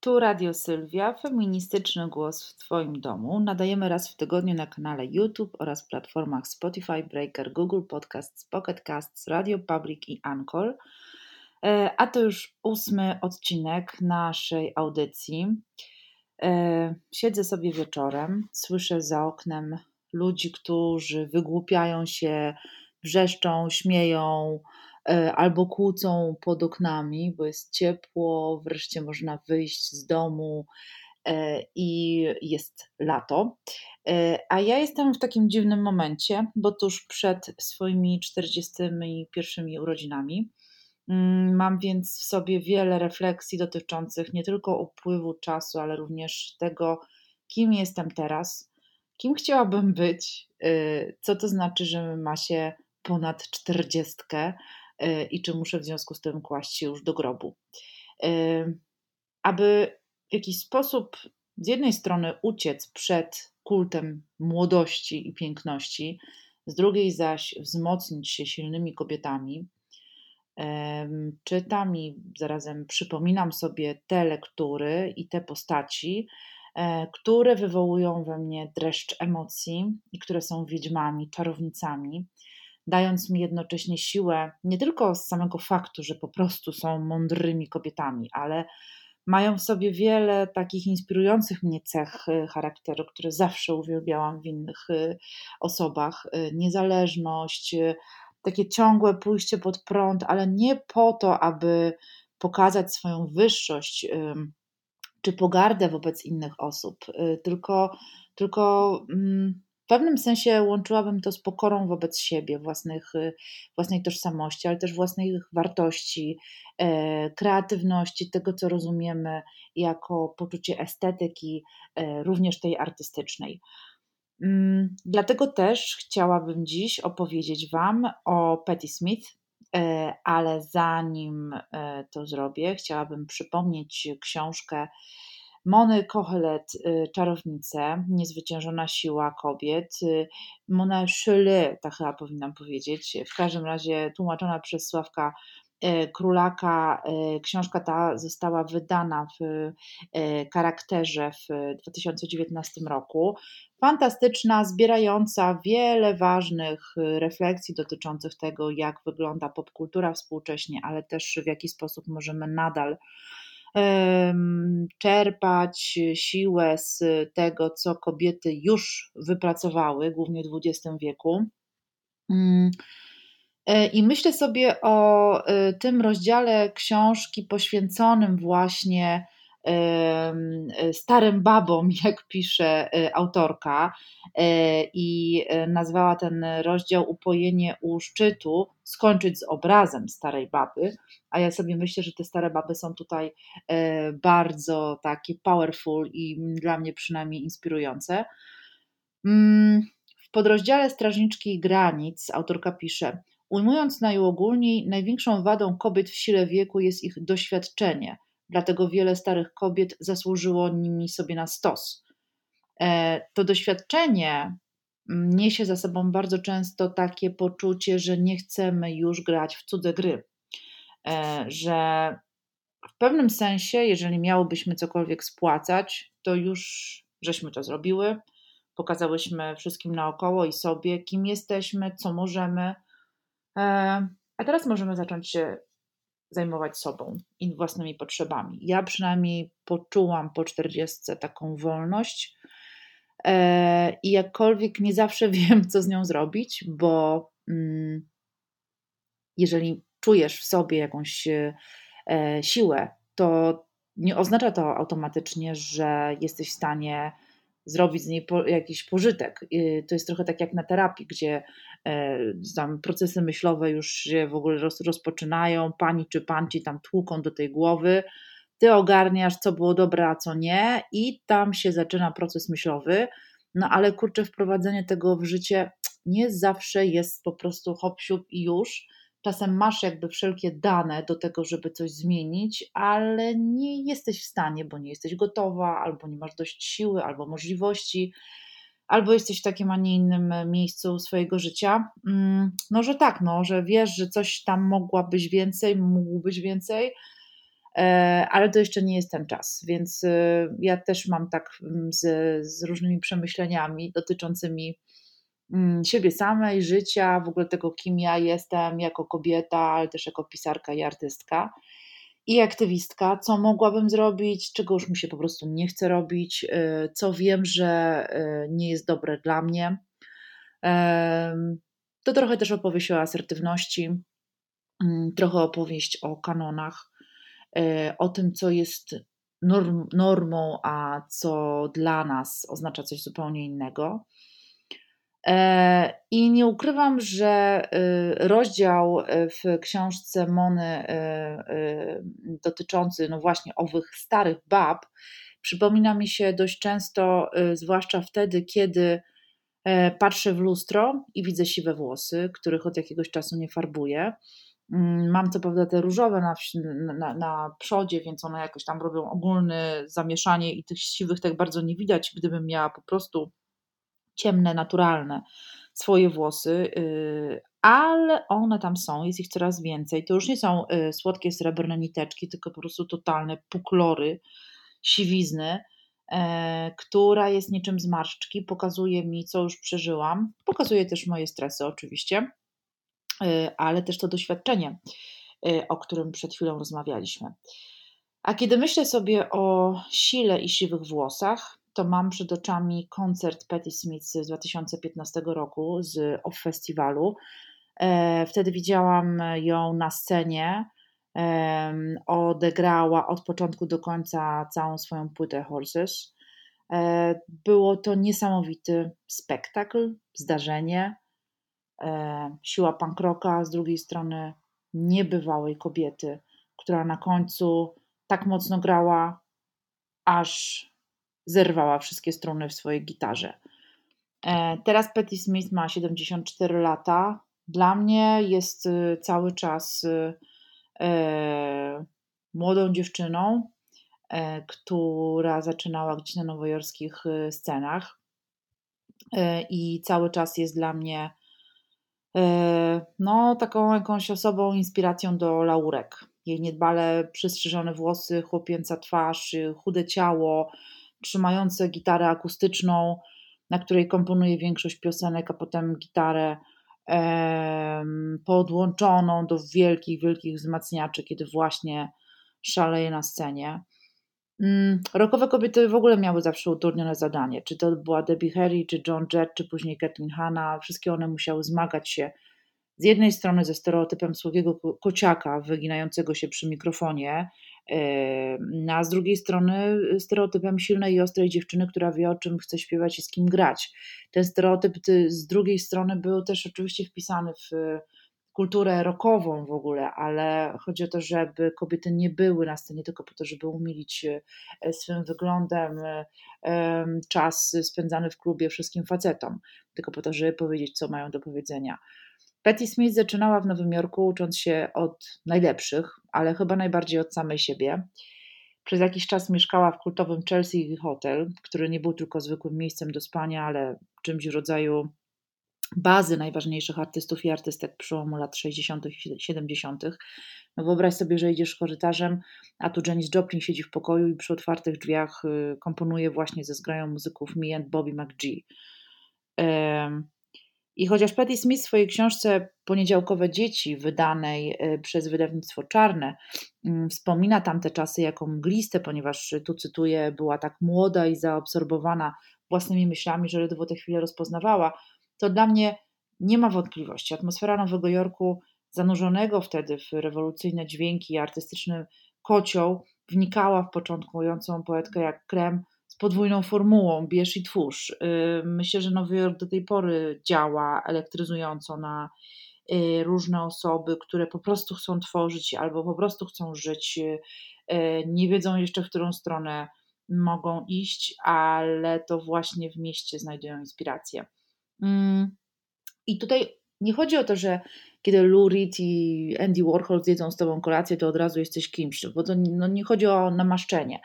Tu Radio Sylwia, feministyczny głos w Twoim domu. Nadajemy raz w tygodniu na kanale YouTube oraz platformach Spotify, Breaker, Google Podcasts, Pocket Casts, Radio Public i Anchor. E, a to już ósmy odcinek naszej audycji. E, siedzę sobie wieczorem, słyszę za oknem ludzi, którzy wygłupiają się, wrzeszczą, śmieją, albo kłócą pod oknami, bo jest ciepło, wreszcie można wyjść z domu e, i jest lato. E, a ja jestem w takim dziwnym momencie, bo tuż przed swoimi 41 urodzinami. Mm, mam więc w sobie wiele refleksji dotyczących nie tylko upływu czasu, ale również tego, kim jestem teraz, kim chciałabym być, co to znaczy, że ma się ponad czterdziestkę, E, i czy muszę w związku z tym kłaść się już do grobu. E, aby w jakiś sposób z jednej strony uciec przed kultem młodości i piękności, z drugiej zaś wzmocnić się silnymi kobietami. Czytam i zarazem przypominam sobie te lektury i te postaci, e, które wywołują we mnie dreszcz emocji i które są wiedźmami, czarownicami dając mi jednocześnie siłę nie tylko z samego faktu, że po prostu są mądrymi kobietami, ale mają w sobie wiele takich inspirujących mnie cech y, charakteru, które zawsze uwielbiałam w innych y, osobach. Y, niezależność, takie ciągłe pójście pod prąd, ale nie po to, aby pokazać swoją wyższość czy pogardę wobec innych osób, tylko, tylko mm, pewnym sensie łączyłabym to z pokorą wobec siebie, własnych, y, własnej tożsamości, ale też własnych wartości, e, kreatywności, tego, co rozumiemy jako poczucie estetyki, e, również tej artystycznej. Mm, dlatego też chciałabym dziś opowiedzieć Wam o Patti Smith, e, ale zanim to zrobię, chciałabym przypomnieć książkę Mony Kohelet, y, Czarownice, Niezwyciężona siła kobiet, y, Mona Chele, tak chyba powinnam powiedzieć, w każdym razie tłumaczona przez Sławka y, Królaka. Książka ta została wydana w charakterze w 2019 roku. Fantastyczna, zbierająca wiele ważnych refleksji dotyczących tego, jak wygląda popkultura współcześnie, ale też w jaki sposób możemy nadal czerpać siłę z tego, co kobiety już wypracowały, głównie w XX wieku. Mm, e, I myślę sobie o e, tym rozdziale książki poświęconym właśnie starym babom, jak pisze e, autorka, e, i e, nazwała ten rozdział Upojenie u szczytu, skończyć z obrazem starej baby. A ja sobie myślę, że te stare baby są tutaj bardzo takie powerful i dla mnie przynajmniej inspirujące. Mm, w podrozdziale Strażniczki Granic autorka pisze: Ujmując najogólniej, największą wadą kobiet w sile wieku jest ich doświadczenie – dlatego wiele starych kobiet zasłużyło nimi sobie na stos. E, to doświadczenie niesie za sobą bardzo często takie poczucie, że nie chcemy już grać w cudze gry, e, że w pewnym sensie, jeżeli miałobyśmy cokolwiek spłacać, to już żeśmy to zrobiły, pokazałyśmy wszystkim naokoło i sobie, kim jesteśmy, co możemy, e, a teraz możemy zacząć się zajmować sobą i własnymi potrzebami. Ja przynajmniej poczułam po 40 taką wolność e, i jakkolwiek nie zawsze wiem, co z nią zrobić, bo mm, jeżeli czujesz w sobie jakąś e, siłę, to nie oznacza to automatycznie, że jesteś w stanie zrobić z niej jakiś pożytek. To jest trochę tak jak na terapii, gdzie e, tam procesy myślowe już się w ogóle roz, rozpoczynają, pani czy pan ci tam tłuką do tej głowy, ty ogarniasz, co było dobre, a co nie, i tam się zaczyna proces myślowy. No ale kurczę, wprowadzenie tego w życie nie zawsze jest po prostu hop i już. Czasem masz jakby wszelkie dane do tego, żeby coś zmienić, ale nie jesteś w stanie, bo nie jesteś gotowa, albo nie masz dość siły, albo możliwości, albo jesteś w takim, a nie innym miejscu swojego życia. Mm, no, że tak, no, że wiesz, że coś tam mogłabyś więcej, mógłbyś więcej, e, ale to jeszcze nie jest ten czas, więc e, ja też mam tak mm, z, z różnymi przemyśleniami dotyczącymi mm, siebie samej, życia, w ogóle tego, kim ja jestem jako kobieta, ale też jako pisarka i artystka i aktywistka, co mogłabym zrobić, czego już mi się po prostu nie chce robić, e, co wiem, że nie jest dobre dla mnie. To trochę też opowieść o asertywności, mm, trochę opowieść o kanonach, e, o tym, co jest norm, normą, a co dla nas oznacza coś zupełnie innego. E, I nie ukrywam, że y, rozdział w książce Mony y, y, dotyczący, no właśnie, owych starych bab, przypomina mi się dość często, zwłaszcza wtedy, kiedy E, patrzę w lustro i widzę siwe włosy, których od jakiegoś czasu nie farbuję. Mm, mam co prawda te różowe na, na, na przodzie, więc one jakoś tam robią ogólne zamieszanie i tych siwych tak bardzo nie widać. Gdybym miała po prostu ciemne, naturalne swoje włosy, y, ale one tam są, jest ich coraz więcej. To już nie są y, słodkie srebrne niteczki, tylko po prostu totalne puklory, siwizny. E, która jest niczym zmarszczki, pokazuje mi, co już przeżyłam, pokazuje też moje stresy oczywiście, e, ale też to doświadczenie, o którym przed chwilą rozmawialiśmy. A kiedy myślę sobie o sile i siwych włosach, to mam przed oczami koncert Patti Smith z 2015 roku z Off Festiwalu. Wtedy widziałam ją na scenie odegrała od początku do końca całą swoją płytę Horses. E, było to niesamowity spektakl, zdarzenie. E, siła pankroka, z drugiej strony niebywałej kobiety, która na końcu tak mocno grała, aż zerwała wszystkie struny w swojej gitarze. E, teraz Patti Smith ma 74 lata. Dla mnie jest y, cały czas y, E, młodą dziewczyną, e, która zaczynała gdzieś na nowojorskich e, scenach i cały czas jest dla mnie no, taką jakąś osobą, inspiracją do laurek. Jej niedbale przystrzyżone włosy, chłopięca twarz, chude ciało, trzymające gitarę akustyczną, na której komponuje większość piosenek, a potem gitarę podłączoną do wielkich, wielkich wzmacniaczy, kiedy właśnie szaleje na scenie. Mm, Rokowe kobiety w ogóle miały zawsze utrudnione zadanie. Czy to była Debbie Harry, czy John Jett, czy później Kathleen Hanna. Wszystkie one musiały zmagać się z jednej strony ze stereotypem słogiego kociaka wyginającego się przy mikrofonie, a z drugiej strony stereotypem silnej i ostrej dziewczyny, która wie o czym chce śpiewać i z kim grać. Ten stereotyp z drugiej strony był też oczywiście wpisany w kulturę rockową w ogóle, ale chodzi o to, żeby kobiety nie były na scenie tylko po to, żeby umilić e, swym wyglądem e, czas spędzany w klubie wszystkim facetom, tylko po to, żeby powiedzieć, co mają do powiedzenia. Patti Smith zaczynała w Nowym Jorku ucząc się od najlepszych, ale chyba najbardziej od samej siebie. Przez jakiś czas mieszkała w kultowym Chelsea Hotel, który nie był tylko zwykłym miejscem do spania, ale czymś w rodzaju bazy najważniejszych artystów i artystek przełomu lat 60. i 70. No wyobraź sobie, że idziesz korytarzem, a tu Janis Joplin siedzi w pokoju i przy otwartych drzwiach y, komponuje właśnie ze zgrają muzyków Me and Bobby McGee. I chociaż Patti Smith w swojej książce Poniedziałkowe dzieci, wydanej e, przez wydawnictwo Czarne, mm, wspomina tamte czasy jako mgliste, ponieważ tu cytuję, była tak młoda i zaabsorbowana własnymi myślami, że ledwo te chwile rozpoznawała, to dla mnie nie ma wątpliwości. Atmosfera Nowego Jorku, zanurzonego wtedy w rewolucyjne dźwięki i artystyczny kocioł, wnikała w początkującą poetkę jak Krem podwójną formułą, bierz i twórz. Y, myślę, że Nowy Jork do tej pory działa elektryzująco na y, różne osoby, które po prostu chcą tworzyć albo po prostu chcą żyć, y, nie wiedzą jeszcze, w którą stronę mogą iść, ale to właśnie w mieście znajdują inspirację. Mm, I tutaj nie chodzi o to, że kiedy Lou Reed i Andy Warhol zjedzą z tobą kolację, to od razu jesteś kimś, bo to no, nie chodzi o namaszczenie.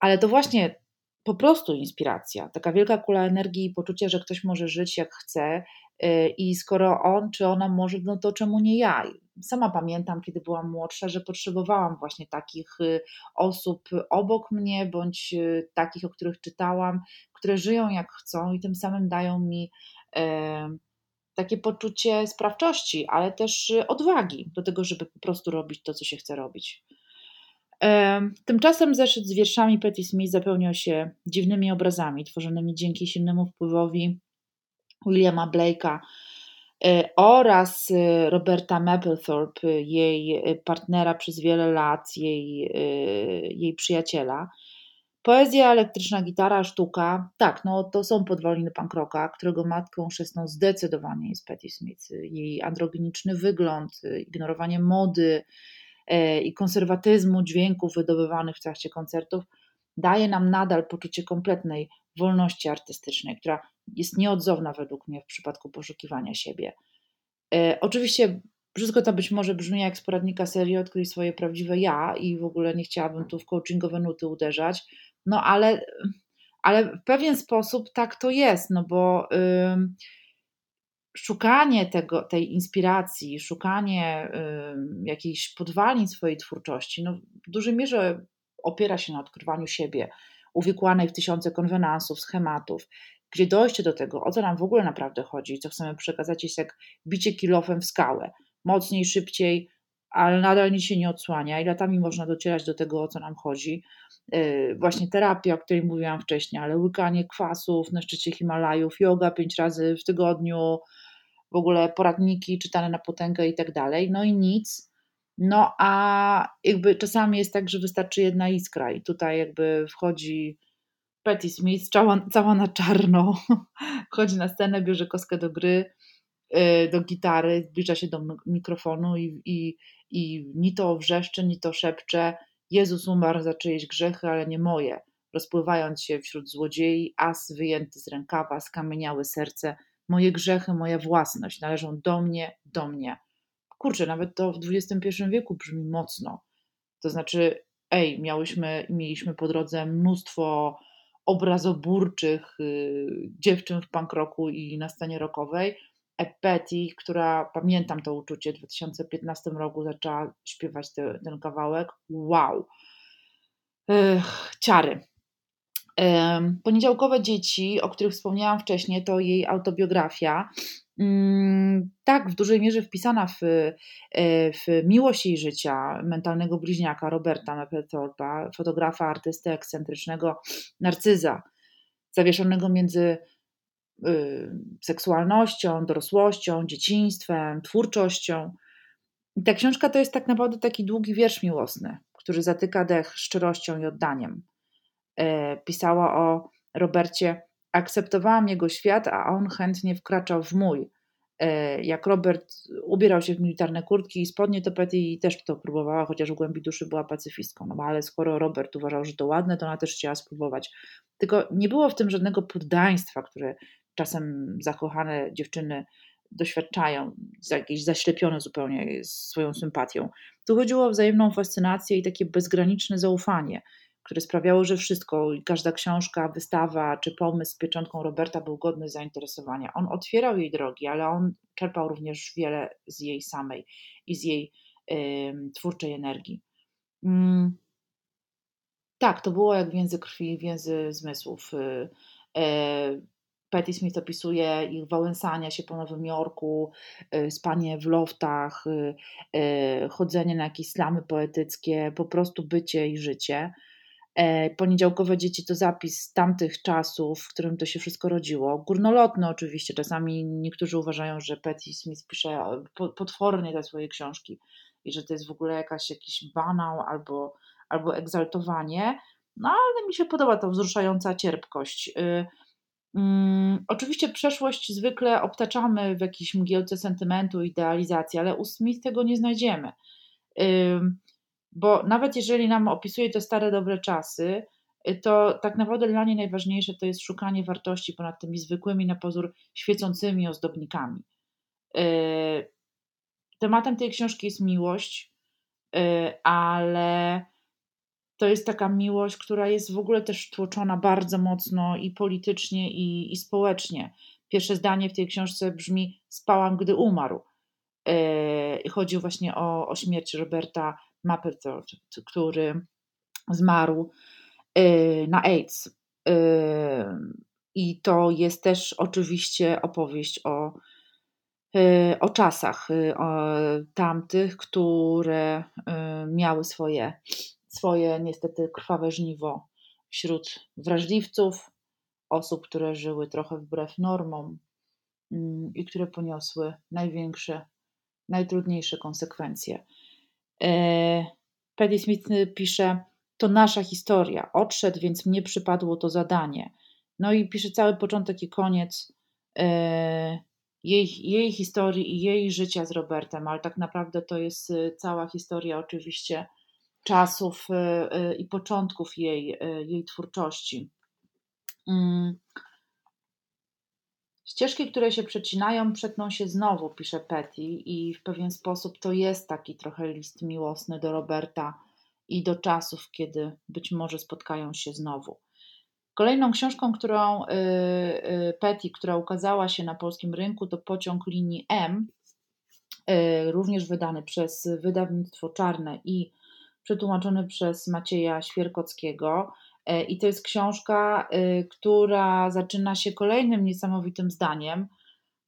Ale to właśnie po prostu inspiracja, taka wielka kula energii i poczucie, że ktoś może żyć jak chce y, i skoro on czy ona może, no to czemu nie ja? Sama pamiętam, kiedy byłam młodsza, że potrzebowałam właśnie takich y, osób obok mnie, bądź y, takich, o których czytałam, które żyją jak chcą i tym samym dają mi takie poczucie sprawczości, ale też odwagi do tego, żeby po prostu robić to, co się chce robić. Tymczasem zeszyt z wierszami Patti Smith zapełniał się dziwnymi obrazami tworzonymi dzięki silnemu wpływowi Williama Blake'a e, oraz e, Roberta Mapplethorpe, jej e, partnera przez wiele lat, jej, jej przyjaciela. Poezja, elektryczna gitara, sztuka, tak, no to są podwaliny punk rocka, którego matką chrzestną zdecydowanie jest Patti Smith. Jej androgeniczny wygląd, ignorowanie mody, i konserwatyzmu dźwięków wydobywanych w trakcie koncertów daje nam nadal poczucie kompletnej wolności artystycznej, która jest nieodzowna według mnie w przypadku poszukiwania siebie. E, oczywiście wszystko to być może brzmi jak z poradnika serii Odkryj swoje prawdziwe ja i w ogóle nie chciałabym tu w coachingowe nuty uderzać, no ale, ale w pewien sposób tak to jest, no bo... Yy, szukanie tego, tej inspiracji, szukanie y, jakichś podwalin swojej twórczości, no, w dużej mierze opiera się na odkrywaniu siebie, uwikłanej w tysiące konwenansów, schematów, gdzie dojście do tego, o co nam w ogóle naprawdę chodzi, co chcemy przekazać, jest jak bicie kilofem w skałę. Mocniej, szybciej, ale nadal nic się nie odsłania i latami można docierać do tego, o co nam chodzi. Y, właśnie terapia, o której mówiłam wcześniej, ale łykanie kwasów na szczycie Himalajów, yoga pięć razy w tygodniu, w ogóle poradniki czytane na potęgę i tak dalej, no i nic. No a jakby czasami jest tak, że wystarczy jedna iskra i tutaj jakby wchodzi Patti Smith cała, cała na czarno, wchodzi na scenę, bierze kostkę do gry, do gitary, zbliża się do mikrofonu i, i, i ni to wrzeszczy, ni to szepcze Jezus umarł za czyjeś grzechy, ale nie moje. Rozpływając się wśród złodziei, as wyjęty z rękawa, skamieniałe serce, moje grzechy, moja własność należą do mnie, do mnie. Kurczę, nawet to w XXI wieku brzmi mocno. To znaczy, ej, miałyśmy, mieliśmy po drodze mnóstwo obrazoburczych y, dziewczyn w punk roku i na scenie rockowej. Betty, która, pamiętam to uczucie, w 2015 roku zaczęła śpiewać te, ten kawałek. Wow! Ech, ciary. Poniedziałkowe dzieci, o których wspomniałam wcześniej, to jej autobiografia. Mm, tak, w dużej mierze wpisana w, e, w miłość jej życia mentalnego bliźniaka Roberta Mapplethorpe'a, fotografa, artysty ekscentrycznego, narcyza, zawieszonego między seksualnością, dorosłością, dzieciństwem, twórczością. I ta książka to jest tak naprawdę taki długi wiersz miłosny, który zatyka dech szczerością i oddaniem. E, pisała o Robercie. Akceptowałam jego świat, a on chętnie wkraczał w mój. E, jak Robert ubierał się w militarne kurtki i spodnie, to Betty też to próbowała, chociaż w głębi duszy była pacyfistką. No ale skoro Robert uważał, że to ładne, to ona też chciała spróbować. Tylko nie było w tym żadnego poddaństwa, które czasem zakochane dziewczyny doświadczają, jakieś zaślepione zupełnie swoją sympatią. Tu chodziło o wzajemną fascynację i takie bezgraniczne zaufanie które sprawiało, że wszystko, każda książka, wystawa czy pomysł z pieczątką Roberta był godny zainteresowania. On otwierał jej drogi, ale on czerpał również wiele z jej samej i z jej twórczej energii. Mm. Tak, to było jak więzy krwi, więzy zmysłów. Y, y, Patti Smith opisuje ich wałęsania się po Nowym Jorku, y, spanie w loftach, y, y, chodzenie na jakieś slamy poetyckie, po prostu bycie i życie. E, poniedziałkowe dzieci to zapis tamtych czasów, w którym to się wszystko rodziło. Górnolotne oczywiście, czasami niektórzy uważają, że Patti Smith pisze e, potwornie te swoje książki i że to jest w ogóle jakaś, jakiś banał albo, albo egzaltowanie, no ale mi się podoba ta wzruszająca cierpkość. Mm, oczywiście przeszłość zwykle obtaczamy w jakiejś mgiełce sentymentu, idealizacji, ale u Smith tego nie znajdziemy. Bo nawet jeżeli nam opisuje te stare, dobre czasy, y, to tak naprawdę dla niej najważniejsze to jest szukanie wartości ponad tymi zwykłymi na pozór świecącymi ozdobnikami. Y, tematem tej książki jest miłość, y, ale to jest taka miłość, która jest w ogóle też tłoczona bardzo mocno i politycznie, i, i społecznie. Pierwsze zdanie w tej książce brzmi: Spałam, gdy umarł. Yy, chodzi właśnie o, o śmierć Roberta Mapplethorpe, który zmarł yy, na AIDS. Yy, I to jest też oczywiście opowieść o, o czasach o tamtych, które miały swoje, swoje niestety krwawe żniwo wśród wrażliwców, osób, które żyły trochę wbrew normom mm, i które poniosły największe, najtrudniejsze konsekwencje. E, Paddy Smith pisze: To nasza historia. Odszedł, więc mnie przypadło to zadanie. No i pisze cały początek i koniec e, jej, jej historii i jej życia z Robertem, ale tak naprawdę to jest e, cała historia oczywiście czasów i początków jej, jej twórczości. Mm. Ścieżki, które się przecinają, przetną się znowu, pisze Petty, i w pewien sposób to jest taki trochę list miłosny do Roberta i do czasów, kiedy być może spotkają się znowu. Kolejną książką, którą y, y, Petty, która ukazała się na polskim rynku, to Pociąg linii M, y, również wydany przez wydawnictwo Czarne i przetłumaczony przez Macieja Świerkockiego. E, I to jest książka, y, która zaczyna się kolejnym niesamowitym zdaniem.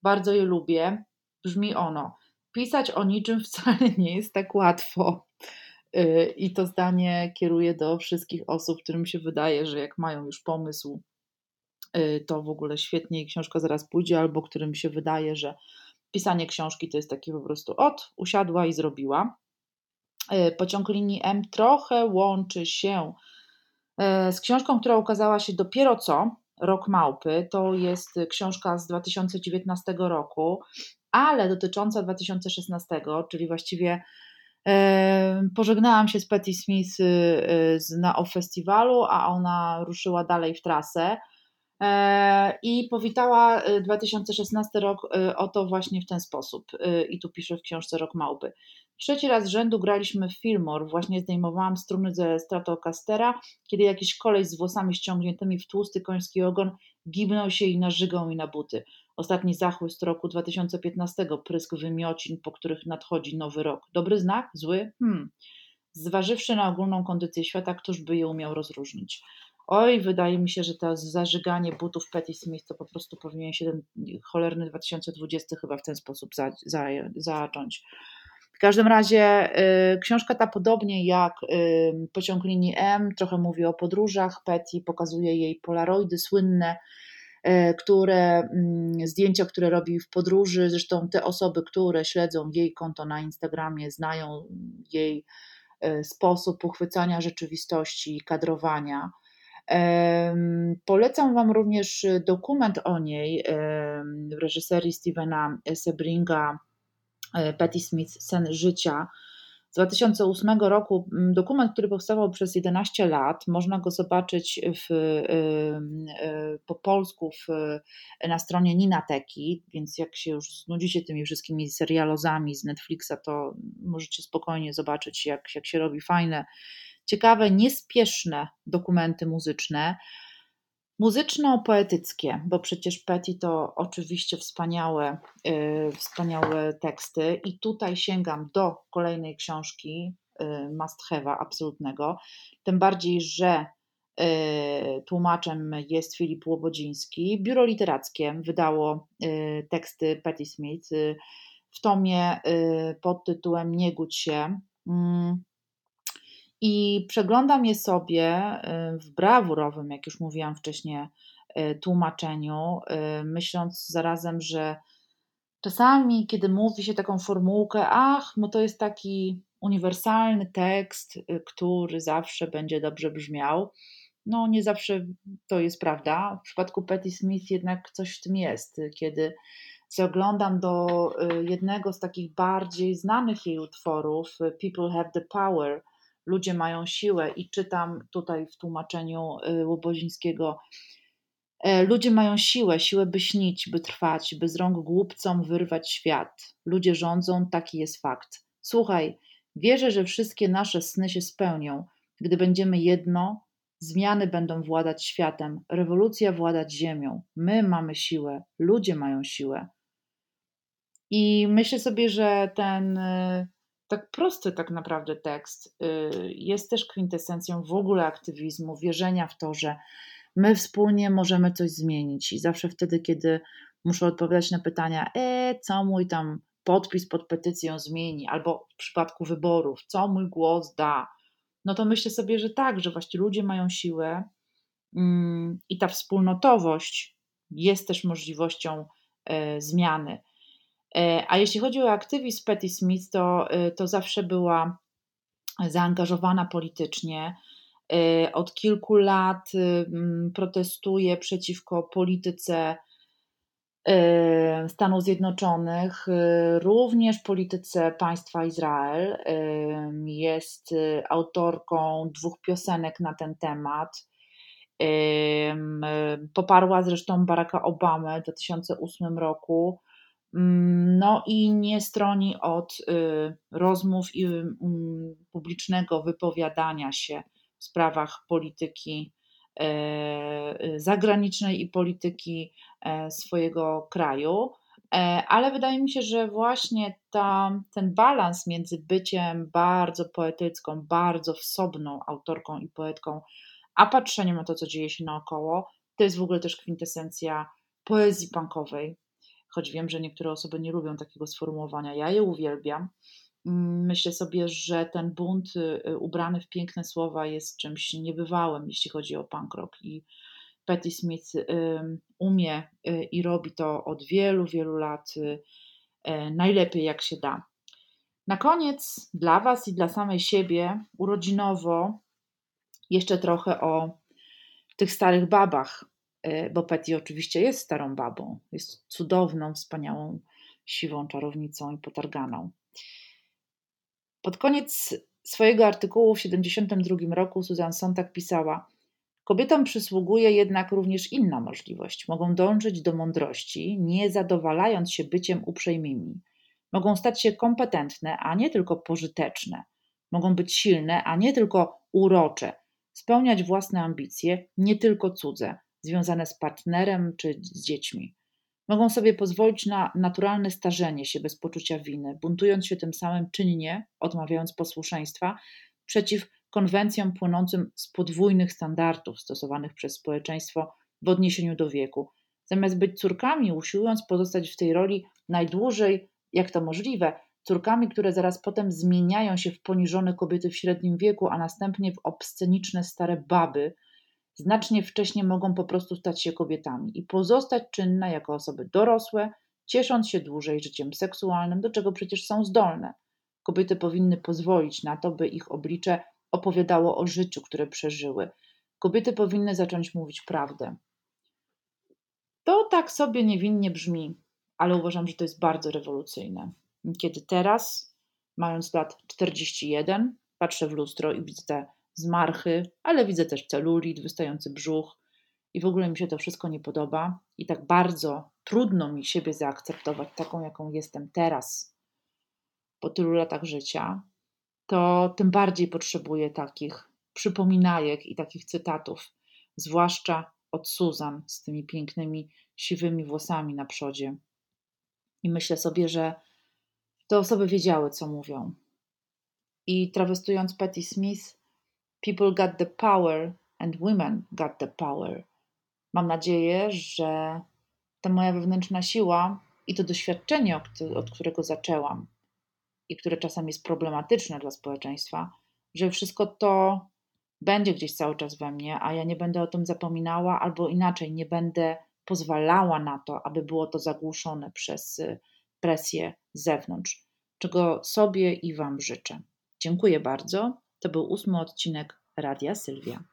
Bardzo je lubię. Brzmi ono: Pisać o niczym wcale nie jest tak łatwo. Y, I to zdanie kieruje do wszystkich osób, którym się wydaje, że jak mają już pomysł, to w ogóle świetnie i książka zaraz pójdzie, albo którym się wydaje, że pisanie książki to jest takie po prostu od, usiadła i zrobiła. Pociąg linii M trochę łączy się E, z książką, która ukazała się dopiero co, Rok Małpy. To jest książka z 2019 roku, ale dotycząca 2016, czyli właściwie e, pożegnałam się z Patty Smith e, na OFF Festiwalu, a ona ruszyła dalej w trasę. I powitała 2016 rok oto właśnie w ten sposób. I tu piszę w książce Rok Małpy. Trzeci raz z rzędu graliśmy w Fillmore. Właśnie zdejmowałam struny ze Stratocastera, kiedy jakiś kolej z włosami ściągniętymi w tłusty koński ogon gibnął się i narzygał mi na buty. Ostatni zachłyst roku 2015, prysk wymiocin, po których nadchodzi nowy rok. Dobry znak? Zły? Hmm. Zważywszy na ogólną kondycję świata, któż by je umiał rozróżnić? Oj, wydaje mi się, że to zażyganie butów Petty Smith to po prostu powinien się ten cholerny 2020 chyba w ten sposób za, za, zacząć. W każdym razie y, książka ta podobnie jak y, Pociąg linii M, trochę mówi o podróżach. Petty pokazuje jej polaroidy słynne, y, które mm, zdjęcia, które robi w podróży. Zresztą te osoby, które śledzą jej konto na Instagramie, znają jej sposób uchwycania rzeczywistości, kadrowania. Polecam Wam również dokument o niej w reżyserii Stevena Sebringa E, Patti Smith Sen życia z 2008 roku. Dokument, który powstawał przez 11 lat. Można go zobaczyć w, e, po polsku w, na stronie Ninateki, więc jak się już znudzicie tymi wszystkimi serialozami z Netflixa, to możecie spokojnie zobaczyć, jak, jak się robi fajne, ciekawe, niespieszne dokumenty muzyczne. Muzyczno-poetyckie, bo przecież Petty to oczywiście wspaniałe, yy, wspaniałe teksty i tutaj sięgam do kolejnej książki yy, must have'a absolutnego, tym bardziej, że yy, tłumaczem jest Filip Łobodziński. Biuro Literackie wydało yy, teksty Petty Smith yy, w tomie pod tytułem Nie gódź się. I przeglądam je sobie y, w brawurowym, jak już mówiłam wcześniej, y, tłumaczeniu, y, myśląc zarazem, że czasami, kiedy mówi się taką formułkę, ach, no to jest taki uniwersalny tekst, który zawsze będzie dobrze brzmiał. No, nie zawsze to jest prawda. W przypadku Patti Smith jednak coś w tym jest. Kiedy zaglądam do jednego z takich bardziej znanych jej utworów, People Have the Power, ludzie mają siłę i czytam tutaj w tłumaczeniu y, Łobozińskiego, e, Ludzie mają siłę, siłę by śnić, by trwać, by z rąk głupcom wyrwać świat. Ludzie rządzą, taki jest fakt. Słuchaj, wierzę, że wszystkie nasze sny się spełnią. Gdy będziemy jedno, zmiany będą władać światem, rewolucja władać ziemią. My mamy siłę, ludzie mają siłę. I myślę sobie, że ten y, tak prosty tak naprawdę tekst y, jest też kwintesencją w ogóle aktywizmu, wierzenia w to, że my wspólnie możemy coś zmienić. I zawsze wtedy, kiedy muszę odpowiadać na pytania, e, co mój tam podpis pod petycją zmieni, albo w przypadku wyborów, co mój głos da, no to myślę sobie, że tak, że właśnie ludzie mają siłę mm, i ta wspólnotowość jest też możliwością e, zmiany. E, a jeśli chodzi o aktywizm Patti Smith, to, e, to zawsze była zaangażowana politycznie. Od kilku lat protestuje przeciwko polityce Stanów Zjednoczonych, również polityce państwa Izrael. Jest autorką dwóch piosenek na ten temat. Poparła zresztą Baracka Obamę w 2008 roku. No i nie stroni od y, rozmów i mm, publicznego wypowiadania się w sprawach polityki e, zagranicznej i polityki e, swojego kraju. E, ale wydaje mi się, że właśnie ta, ten balans między byciem bardzo poetycką, bardzo wsobną autorką i poetką, a patrzeniem na to, co dzieje się naokoło, to jest w ogóle też kwintesencja poezji punkowej, choć wiem, że niektóre osoby nie lubią takiego sformułowania. Ja je uwielbiam. Mm, myślę sobie, że ten bunt y, y, ubrany w piękne słowa jest czymś niebywałym, jeśli chodzi o punk rock. I Patti Smith umie y, i robi to od wielu, wielu lat najlepiej jak się da. Na koniec dla Was i dla samej siebie urodzinowo jeszcze trochę o tych starych babach, E, bo Petty oczywiście jest starą babą, jest cudowną, wspaniałą, siwą czarownicą i potarganą. Pod koniec swojego artykułu w 1972 roku Susan Sontag pisała: Kobietom przysługuje jednak również inna możliwość. Mogą dążyć do mądrości, nie zadowalając się byciem uprzejmymi. Mogą stać się kompetentne, a nie tylko pożyteczne. Mogą być silne, a nie tylko urocze. Spełniać własne ambicje, nie tylko cudze związane z partnerem czy z dziećmi. Mogą sobie pozwolić na naturalne starzenie się bez poczucia winy, buntując się tym samym czynnie, odmawiając posłuszeństwa przeciw konwencjom płynącym z podwójnych standardów stosowanych przez społeczeństwo w odniesieniu do wieku. Zamiast być córkami, usiłując pozostać w tej roli najdłużej, jak to możliwe, córkami, które zaraz potem zmieniają się w poniżone kobiety w średnim wieku, a następnie w obsceniczne stare baby, znacznie wcześniej mogą po prostu stać się kobietami i pozostać czynne jako osoby dorosłe, ciesząc się dłużej życiem seksualnym, do czego przecież są zdolne. Kobiety powinny pozwolić na to, by ich oblicze opowiadało o życiu, które przeżyły. Kobiety powinny zacząć mówić prawdę. To tak sobie niewinnie brzmi, ale uważam, że to jest bardzo rewolucyjne. Kiedy teraz, mając lat 41, patrzę w lustro i widzę zmarchy, ale widzę też celulit, wystający brzuch i w ogóle mi się to wszystko nie podoba i tak bardzo trudno mi siebie zaakceptować taką, jaką jestem teraz po tylu latach życia, to tym bardziej potrzebuję takich przypominajek i takich cytatów, zwłaszcza od Susan z tymi pięknymi, siwymi włosami na przodzie. I myślę sobie, że te osoby wiedziały, co mówią. I trawestując Patti Smith, People got the power and women got the power. Mam nadzieję, że ta moja wewnętrzna siła i to doświadczenie, od którego zaczęłam i które czasem jest problematyczne dla społeczeństwa, że wszystko to będzie gdzieś cały czas we mnie, a ja nie będę o tym zapominała, albo inaczej, nie będę pozwalała na to, aby było to zagłuszone przez y, presję z zewnątrz, czego sobie i Wam życzę. Dziękuję bardzo. To był ósmy odcinek Radia Sylwia.